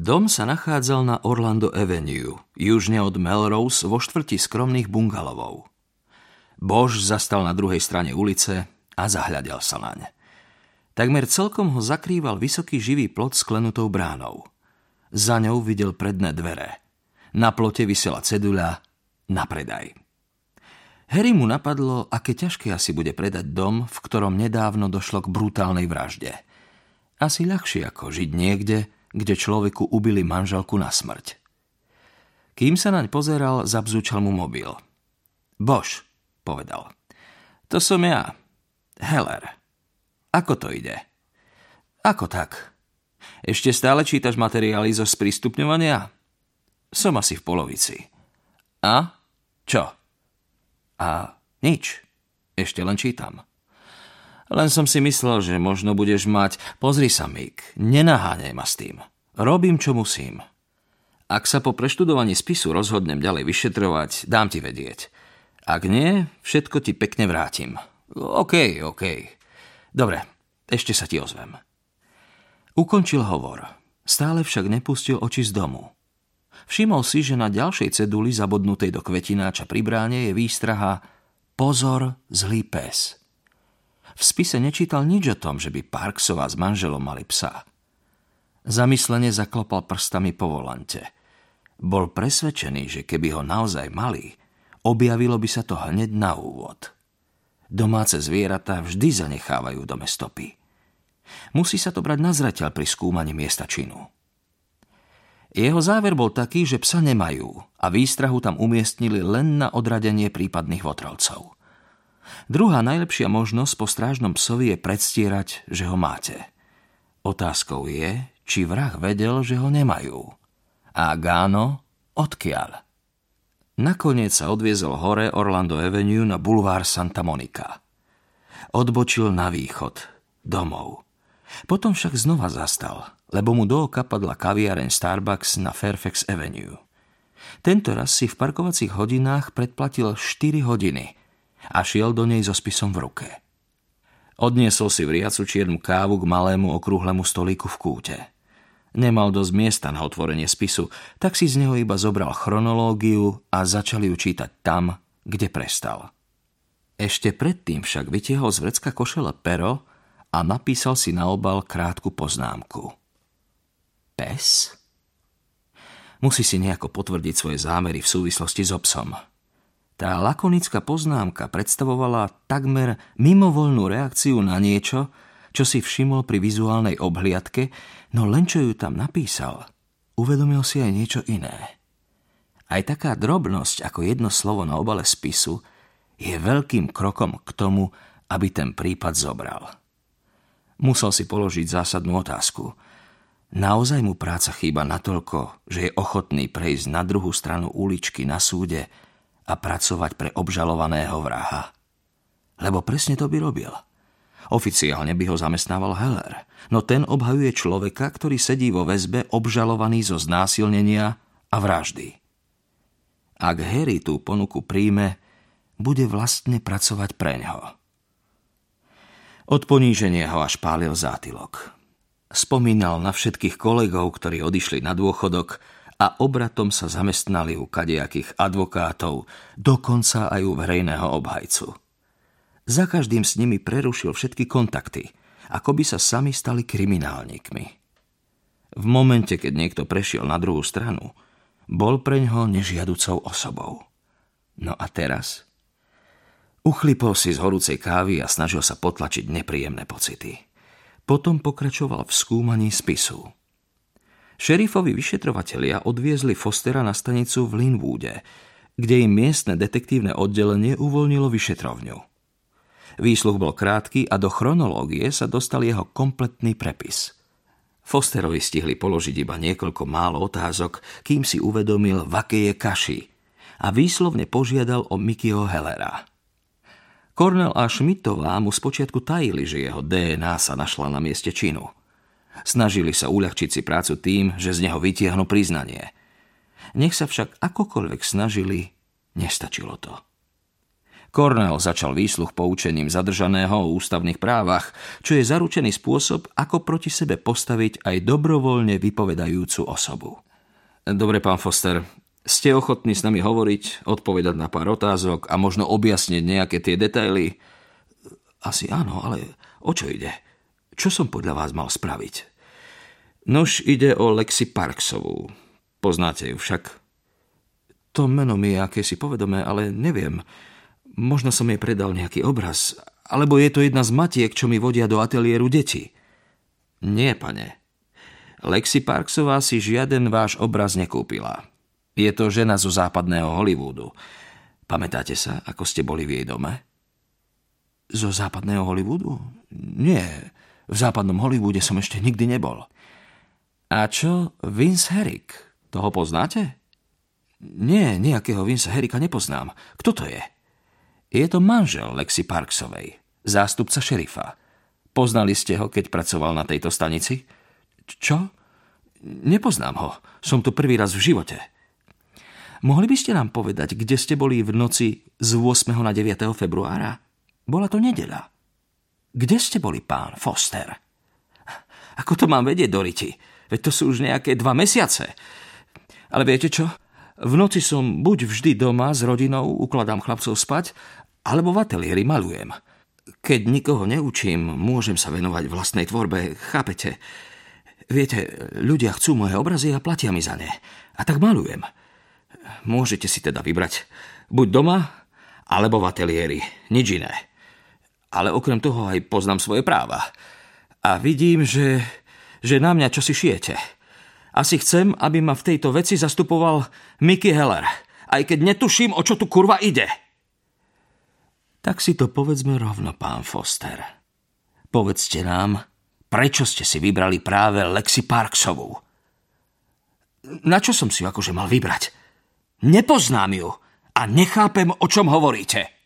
Dom sa nachádzal na Orlando Avenue, južne od Melrose vo štvrti skromných bungalovov. Bož zastal na druhej strane ulice a zahľadel sa naň. Takmer celkom ho zakrýval vysoký živý plot s klenutou bránou. Za ňou videl predné dvere. Na plote vysela ceduľa na predaj. Harry mu napadlo, aké ťažké asi bude predať dom, v ktorom nedávno došlo k brutálnej vražde. Asi ľahšie ako žiť niekde, kde človeku ubili manželku na smrť. Kým sa naň pozeral, zabzúčal mu mobil. Bož, povedal. To som ja. Heller. Ako to ide? Ako tak? Ešte stále čítaš materiály zo sprístupňovania? Som asi v polovici. A? Čo? A nič. Ešte len čítam. Len som si myslel, že možno budeš mať... Pozri sa, Mik, nenaháňaj ma s tým. Robím, čo musím. Ak sa po preštudovaní spisu rozhodnem ďalej vyšetrovať, dám ti vedieť. Ak nie, všetko ti pekne vrátim. OK, OK. Dobre, ešte sa ti ozvem. Ukončil hovor. Stále však nepustil oči z domu. Všimol si, že na ďalšej ceduli zabodnutej do kvetináča pri bráne je výstraha Pozor, zlý pes. V spise nečítal nič o tom, že by Parksová s manželom mali psa. Zamyslene zaklopal prstami po volante. Bol presvedčený, že keby ho naozaj mali, objavilo by sa to hneď na úvod. Domáce zvieratá vždy zanechávajú dome stopy. Musí sa to brať na zreteľ pri skúmaní miesta činu. Jeho záver bol taký, že psa nemajú a výstrahu tam umiestnili len na odradenie prípadných votrelcov. Druhá najlepšia možnosť po strážnom psovi je predstierať, že ho máte. Otázkou je, či vrah vedel, že ho nemajú. A Gáno, odkiaľ? Nakoniec sa odviezol hore Orlando Avenue na bulvár Santa Monica. Odbočil na východ, domov. Potom však znova zastal, lebo mu do oka padla kaviareň Starbucks na Fairfax Avenue. Tento raz si v parkovacích hodinách predplatil 4 hodiny – a šiel do nej so spisom v ruke. Odniesol si vriacu čiernu kávu k malému okrúhlemu stolíku v kúte. Nemal dosť miesta na otvorenie spisu, tak si z neho iba zobral chronológiu a začal ju čítať tam, kde prestal. Ešte predtým však vytiehol z vrecka košele pero a napísal si na obal krátku poznámku. Pes? Musí si nejako potvrdiť svoje zámery v súvislosti s obsom. Tá lakonická poznámka predstavovala takmer mimovoľnú reakciu na niečo, čo si všimol pri vizuálnej obhliadke, no len čo ju tam napísal, uvedomil si aj niečo iné. Aj taká drobnosť ako jedno slovo na obale spisu je veľkým krokom k tomu, aby ten prípad zobral. Musel si položiť zásadnú otázku. Naozaj mu práca chýba natoľko, že je ochotný prejsť na druhú stranu uličky na súde a pracovať pre obžalovaného vraha. Lebo presne to by robil. Oficiálne by ho zamestnával Heller, no ten obhajuje človeka, ktorý sedí vo väzbe obžalovaný zo znásilnenia a vraždy. Ak Harry tú ponuku príjme, bude vlastne pracovať pre ňo. Od poníženia ho až pálil zátylok. Spomínal na všetkých kolegov, ktorí odišli na dôchodok a obratom sa zamestnali u kadejakých advokátov, dokonca aj u verejného obhajcu. Za každým s nimi prerušil všetky kontakty, ako by sa sami stali kriminálnikmi. V momente, keď niekto prešiel na druhú stranu, bol pre ňoho nežiaducou osobou. No a teraz? Uchlipol si z horúcej kávy a snažil sa potlačiť nepríjemné pocity. Potom pokračoval v skúmaní spisu. Šerifovi vyšetrovatelia odviezli Fostera na stanicu v Linwoode, kde im miestne detektívne oddelenie uvoľnilo vyšetrovňu. Výsluch bol krátky a do chronológie sa dostal jeho kompletný prepis. Fosterovi stihli položiť iba niekoľko málo otázok, kým si uvedomil, v akej je kaši a výslovne požiadal o Mickeyho Hellera. Cornell a Schmidtová mu spočiatku tajili, že jeho DNA sa našla na mieste činu – Snažili sa uľahčiť si prácu tým, že z neho vytiahnu priznanie. Nech sa však akokoľvek snažili, nestačilo to. Cornell začal výsluch poučením zadržaného o ústavných právach, čo je zaručený spôsob, ako proti sebe postaviť aj dobrovoľne vypovedajúcu osobu. Dobre, pán Foster, ste ochotní s nami hovoriť, odpovedať na pár otázok a možno objasniť nejaké tie detaily? Asi áno, ale o čo ide? Čo som podľa vás mal spraviť? Nož ide o Lexi Parksovú. Poznáte ju však? To meno mi je akési povedomé, ale neviem. Možno som jej predal nejaký obraz, alebo je to jedna z matiek, čo mi vodia do ateliéru deti. Nie, pane. Lexi Parksová si žiaden váš obraz nekúpila. Je to žena zo západného Hollywoodu. Pamätáte sa, ako ste boli v jej dome? Zo západného Hollywoodu? Nie, v západnom Hollywoode som ešte nikdy nebol. A čo Vince Herrick? Toho poznáte? Nie, nejakého Vince Herricka nepoznám. Kto to je? Je to manžel Lexi Parksovej, zástupca šerifa. Poznali ste ho, keď pracoval na tejto stanici? Čo? Nepoznám ho. Som tu prvý raz v živote. Mohli by ste nám povedať, kde ste boli v noci z 8. na 9. februára? Bola to nedeľa. Kde ste boli, pán Foster? Ako to mám vedieť, Doriti? Veď to sú už nejaké dva mesiace. Ale viete čo? V noci som buď vždy doma s rodinou, ukladám chlapcov spať, alebo v ateliéri malujem. Keď nikoho neučím, môžem sa venovať vlastnej tvorbe, chápete? Viete, ľudia chcú moje obrazy a platia mi za ne. A tak malujem. Môžete si teda vybrať buď doma, alebo v ateliéri. Nič iné. Ale okrem toho aj poznám svoje práva. A vidím, že, že na mňa čo si šijete. Asi chcem, aby ma v tejto veci zastupoval Mickey Heller. Aj keď netuším, o čo tu kurva ide. Tak si to povedzme rovno, pán Foster. Povedzte nám, prečo ste si vybrali práve Lexi Parksovú? Na čo som si akože mal vybrať? Nepoznám ju a nechápem, o čom hovoríte.